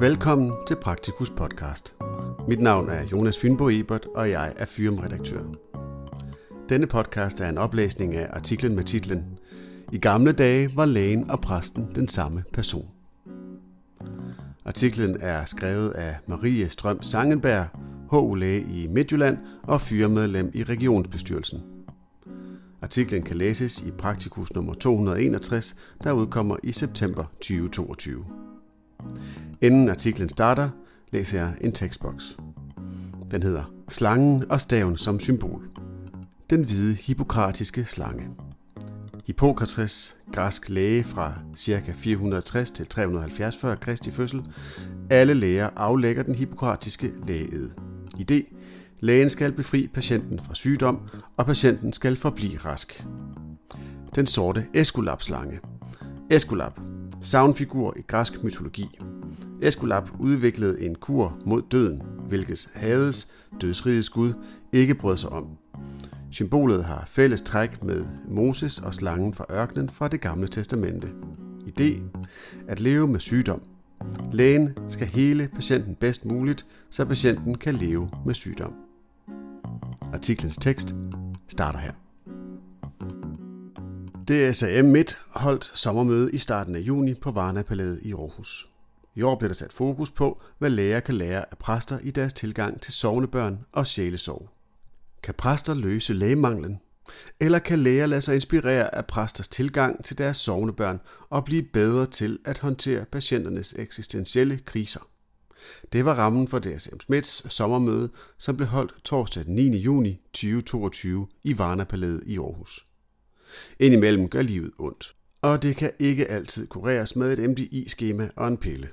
Velkommen til Praktikus podcast. Mit navn er Jonas Fynbo Ebert, og jeg er firmaredaktør. Denne podcast er en oplæsning af artiklen med titlen I gamle dage var lægen og præsten den samme person. Artiklen er skrevet af Marie Strøm Sangenberg, HU-læge i Midtjylland og fyremedlem i regionsbestyrelsen. Artiklen kan læses i Praktikus nummer 261, der udkommer i september 2022. Inden artiklen starter, læser jeg en tekstboks. Den hedder Slangen og staven som symbol. Den hvide hippokratiske slange. Hippokrates, græsk læge fra ca. 460 til 370 før Kristi fødsel, alle læger aflægger den hippokratiske lægeed. Idé. Lægen skal befri patienten fra sygdom, og patienten skal forblive rask. Den sorte Esculap-slange. Esculap, savnfigur i græsk mytologi. Esculap udviklede en kur mod døden, hvilket Hades, dødsrigets gud, ikke brød sig om. Symbolet har fælles træk med Moses og slangen fra ørkenen fra det gamle testamente. Idé. At leve med sygdom. Lægen skal hele patienten bedst muligt, så patienten kan leve med sygdom. Artiklens tekst starter her. DSAM Midt holdt sommermøde i starten af juni på Varna-palæet i Aarhus. I år bliver der sat fokus på, hvad læger kan lære af præster i deres tilgang til sovnebørn og sjælesorg. Kan præster løse lægemanglen? Eller kan læger lade sig inspirere af præsters tilgang til deres sovnebørn og blive bedre til at håndtere patienternes eksistentielle kriser? Det var rammen for DSM Smits sommermøde, som blev holdt torsdag den 9. juni 2022 i Varna-palæet i Aarhus. Indimellem gør livet ondt, og det kan ikke altid kureres med et MDI-skema og en pille.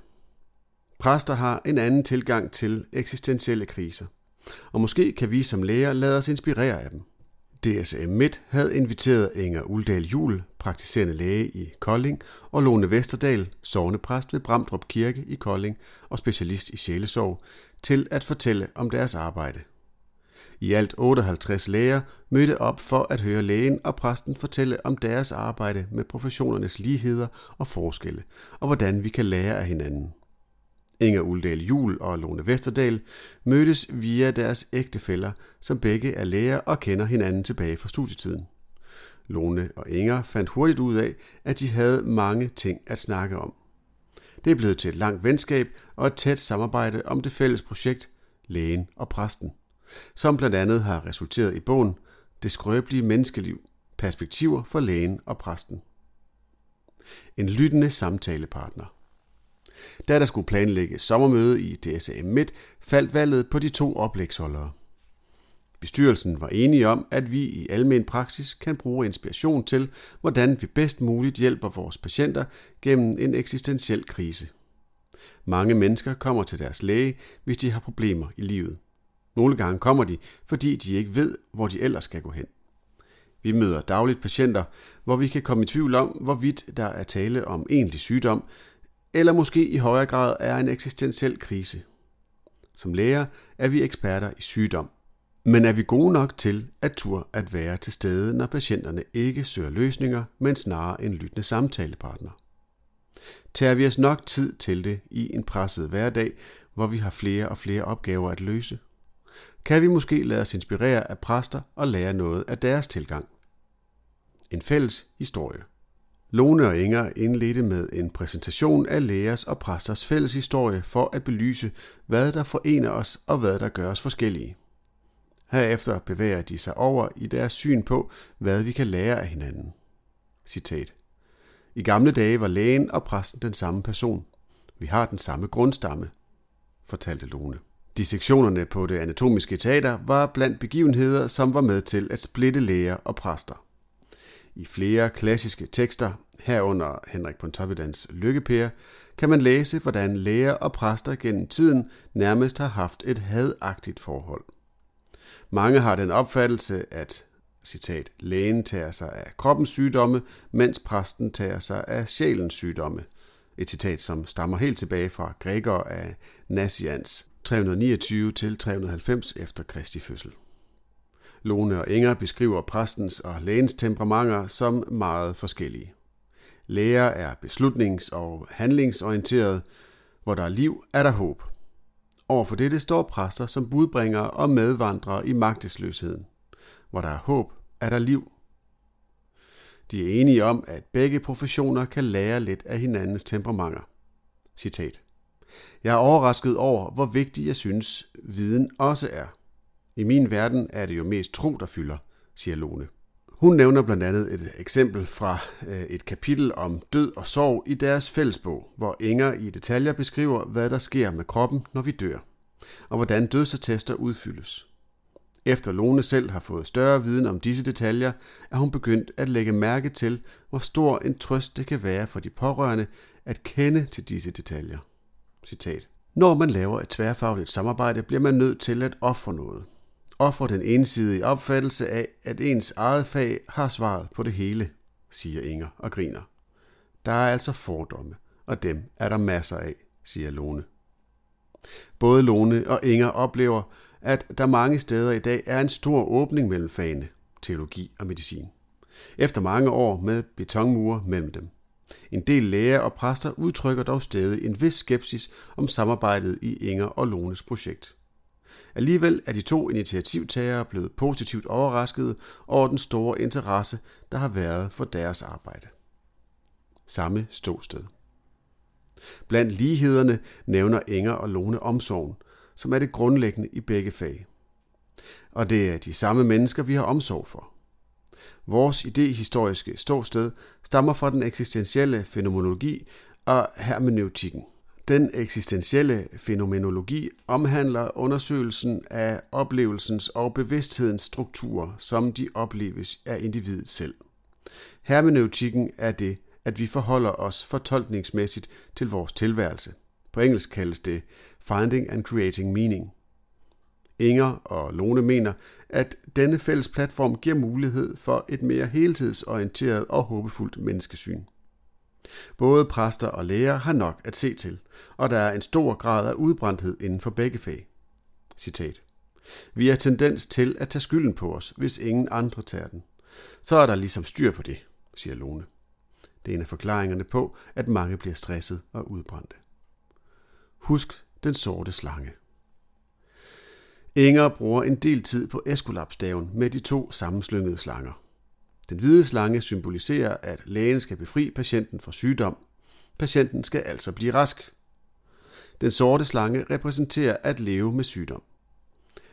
Præster har en anden tilgang til eksistentielle kriser, og måske kan vi som læger lade os inspirere af dem. DSM Midt havde inviteret Inger Uldal Jul, praktiserende læge i Kolding, og Lone Vesterdal, sovnepræst ved Bramdrup Kirke i Kolding og specialist i sjælesorg, til at fortælle om deres arbejde. I alt 58 læger mødte op for at høre lægen og præsten fortælle om deres arbejde med professionernes ligheder og forskelle, og hvordan vi kan lære af hinanden. Inger Uldal Jul og Lone Vesterdal mødtes via deres ægtefæller, som begge er læger og kender hinanden tilbage fra studietiden. Lone og Inger fandt hurtigt ud af, at de havde mange ting at snakke om. Det er blevet til et langt venskab og et tæt samarbejde om det fælles projekt Lægen og Præsten, som blandt andet har resulteret i bogen Det skrøbelige menneskeliv – perspektiver for lægen og præsten. En lyttende samtalepartner. Da der skulle planlægges sommermøde i DSM Midt, faldt valget på de to oplægsholdere. Bestyrelsen var enige om, at vi i almen praksis kan bruge inspiration til, hvordan vi bedst muligt hjælper vores patienter gennem en eksistentiel krise. Mange mennesker kommer til deres læge, hvis de har problemer i livet. Nogle gange kommer de, fordi de ikke ved, hvor de ellers skal gå hen. Vi møder dagligt patienter, hvor vi kan komme i tvivl om, hvorvidt der er tale om egentlig sygdom, eller måske i højere grad er en eksistentiel krise. Som læger er vi eksperter i sygdom. Men er vi gode nok til at tur at være til stede, når patienterne ikke søger løsninger, men snarere en lyttende samtalepartner? Tager vi os nok tid til det i en presset hverdag, hvor vi har flere og flere opgaver at løse? Kan vi måske lade os inspirere af præster og lære noget af deres tilgang? En fælles historie. Lone og Inger indledte med en præsentation af lægers og præsters fælles historie for at belyse, hvad der forener os og hvad der gør os forskellige. Herefter bevæger de sig over i deres syn på, hvad vi kan lære af hinanden. Citat. I gamle dage var lægen og præsten den samme person. Vi har den samme grundstamme, fortalte Lone. Dissektionerne på det anatomiske teater var blandt begivenheder, som var med til at splitte læger og præster. I flere klassiske tekster, herunder Henrik Pontoppidans Lykkepære, kan man læse, hvordan læger og præster gennem tiden nærmest har haft et hadagtigt forhold. Mange har den opfattelse, at citat, lægen tager sig af kroppens sygdomme, mens præsten tager sig af sjælens sygdomme. Et citat, som stammer helt tilbage fra Gregor af Nassians 329 til 390 efter Kristi fødsel. Lone og Inger beskriver præstens og lægens temperamenter som meget forskellige. Læger er beslutnings- og handlingsorienteret. Hvor der er liv, er der håb. Overfor dette står præster som budbringere og medvandrere i magtesløsheden. Hvor der er håb, er der liv. De er enige om, at begge professioner kan lære lidt af hinandens temperamenter. Citat. Jeg er overrasket over, hvor vigtig jeg synes, viden også er. I min verden er det jo mest tro, der fylder, siger Lone. Hun nævner blandt andet et eksempel fra øh, et kapitel om død og sorg i deres fællesbog, hvor Inger i detaljer beskriver, hvad der sker med kroppen, når vi dør, og hvordan dødsattester udfyldes. Efter Lone selv har fået større viden om disse detaljer, er hun begyndt at lægge mærke til, hvor stor en trøst det kan være for de pårørende at kende til disse detaljer. Citat. Når man laver et tværfagligt samarbejde, bliver man nødt til at ofre noget offer den ensidige opfattelse af, at ens eget fag har svaret på det hele, siger Inger og griner. Der er altså fordomme, og dem er der masser af, siger Lone. Både Lone og Inger oplever, at der mange steder i dag er en stor åbning mellem fagene, teologi og medicin. Efter mange år med betonmure mellem dem. En del læger og præster udtrykker dog stadig en vis skepsis om samarbejdet i Inger og Lones projekt. Alligevel er de to initiativtagere blevet positivt overraskede over den store interesse, der har været for deres arbejde. Samme ståsted. Blandt lighederne nævner Inger og Lone omsorgen, som er det grundlæggende i begge fag. Og det er de samme mennesker, vi har omsorg for. Vores idehistoriske ståsted stammer fra den eksistentielle fænomenologi og hermeneutikken. Den eksistentielle fænomenologi omhandler undersøgelsen af oplevelsens og bevidsthedens strukturer, som de opleves af individet selv. Hermeneutikken er det, at vi forholder os fortolkningsmæssigt til vores tilværelse. På engelsk kaldes det Finding and Creating Meaning. Inger og Lone mener, at denne fælles platform giver mulighed for et mere heltidsorienteret og håbefuldt menneskesyn. Både præster og læger har nok at se til, og der er en stor grad af udbrændthed inden for begge fag. Citat. Vi har tendens til at tage skylden på os, hvis ingen andre tager den. Så er der ligesom styr på det, siger Lone. Det er en af forklaringerne på, at mange bliver stresset og udbrændte. Husk den sorte slange. Inger bruger en del tid på eskulapstaven med de to sammenslyngede slanger. Den hvide slange symboliserer, at lægen skal befri patienten fra sygdom. Patienten skal altså blive rask. Den sorte slange repræsenterer at leve med sygdom.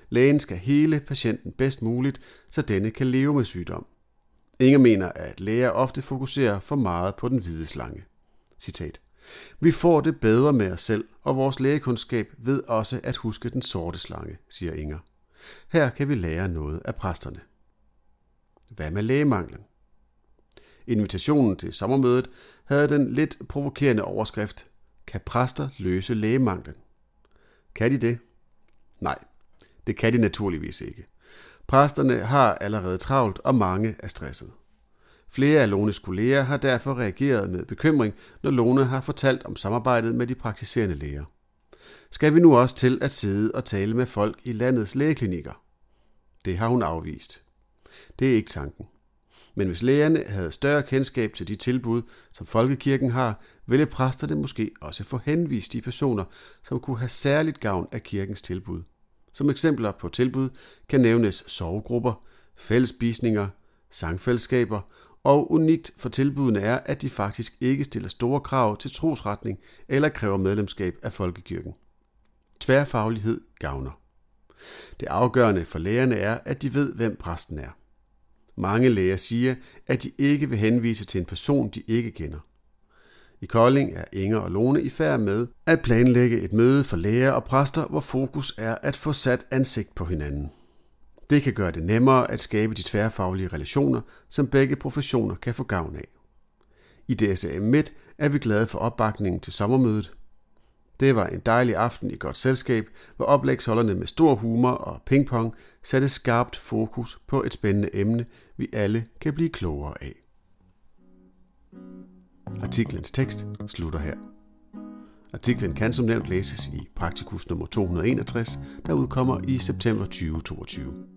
Lægen skal hele patienten bedst muligt, så denne kan leve med sygdom. Inger mener, at læger ofte fokuserer for meget på den hvide slange. Citat. Vi får det bedre med os selv, og vores lægekundskab ved også at huske den sorte slange, siger Inger. Her kan vi lære noget af præsterne. Hvad med lægemanglen? Invitationen til sommermødet havde den lidt provokerende overskrift Kan præster løse lægemanglen? Kan de det? Nej, det kan de naturligvis ikke. Præsterne har allerede travlt, og mange er stresset. Flere af Lones kolleger har derfor reageret med bekymring, når Lone har fortalt om samarbejdet med de praktiserende læger. Skal vi nu også til at sidde og tale med folk i landets lægeklinikker? Det har hun afvist. Det er ikke tanken. Men hvis lægerne havde større kendskab til de tilbud, som folkekirken har, ville præsterne måske også få henvist de personer, som kunne have særligt gavn af kirkens tilbud. Som eksempler på tilbud kan nævnes sovegrupper, fællespisninger, sangfællesskaber, og unikt for tilbudene er, at de faktisk ikke stiller store krav til trosretning eller kræver medlemskab af folkekirken. Tværfaglighed gavner. Det afgørende for lægerne er, at de ved, hvem præsten er. Mange læger siger, at de ikke vil henvise til en person, de ikke kender. I Kolding er Inger og Lone i færd med at planlægge et møde for læger og præster, hvor fokus er at få sat ansigt på hinanden. Det kan gøre det nemmere at skabe de tværfaglige relationer, som begge professioner kan få gavn af. I DSA Midt er vi glade for opbakningen til sommermødet, det var en dejlig aften i godt selskab, hvor oplægsholderne med stor humor og pingpong satte skarpt fokus på et spændende emne, vi alle kan blive klogere af. Artiklens tekst slutter her. Artiklen kan som nævnt læses i Praktikus nummer 261, der udkommer i september 2022.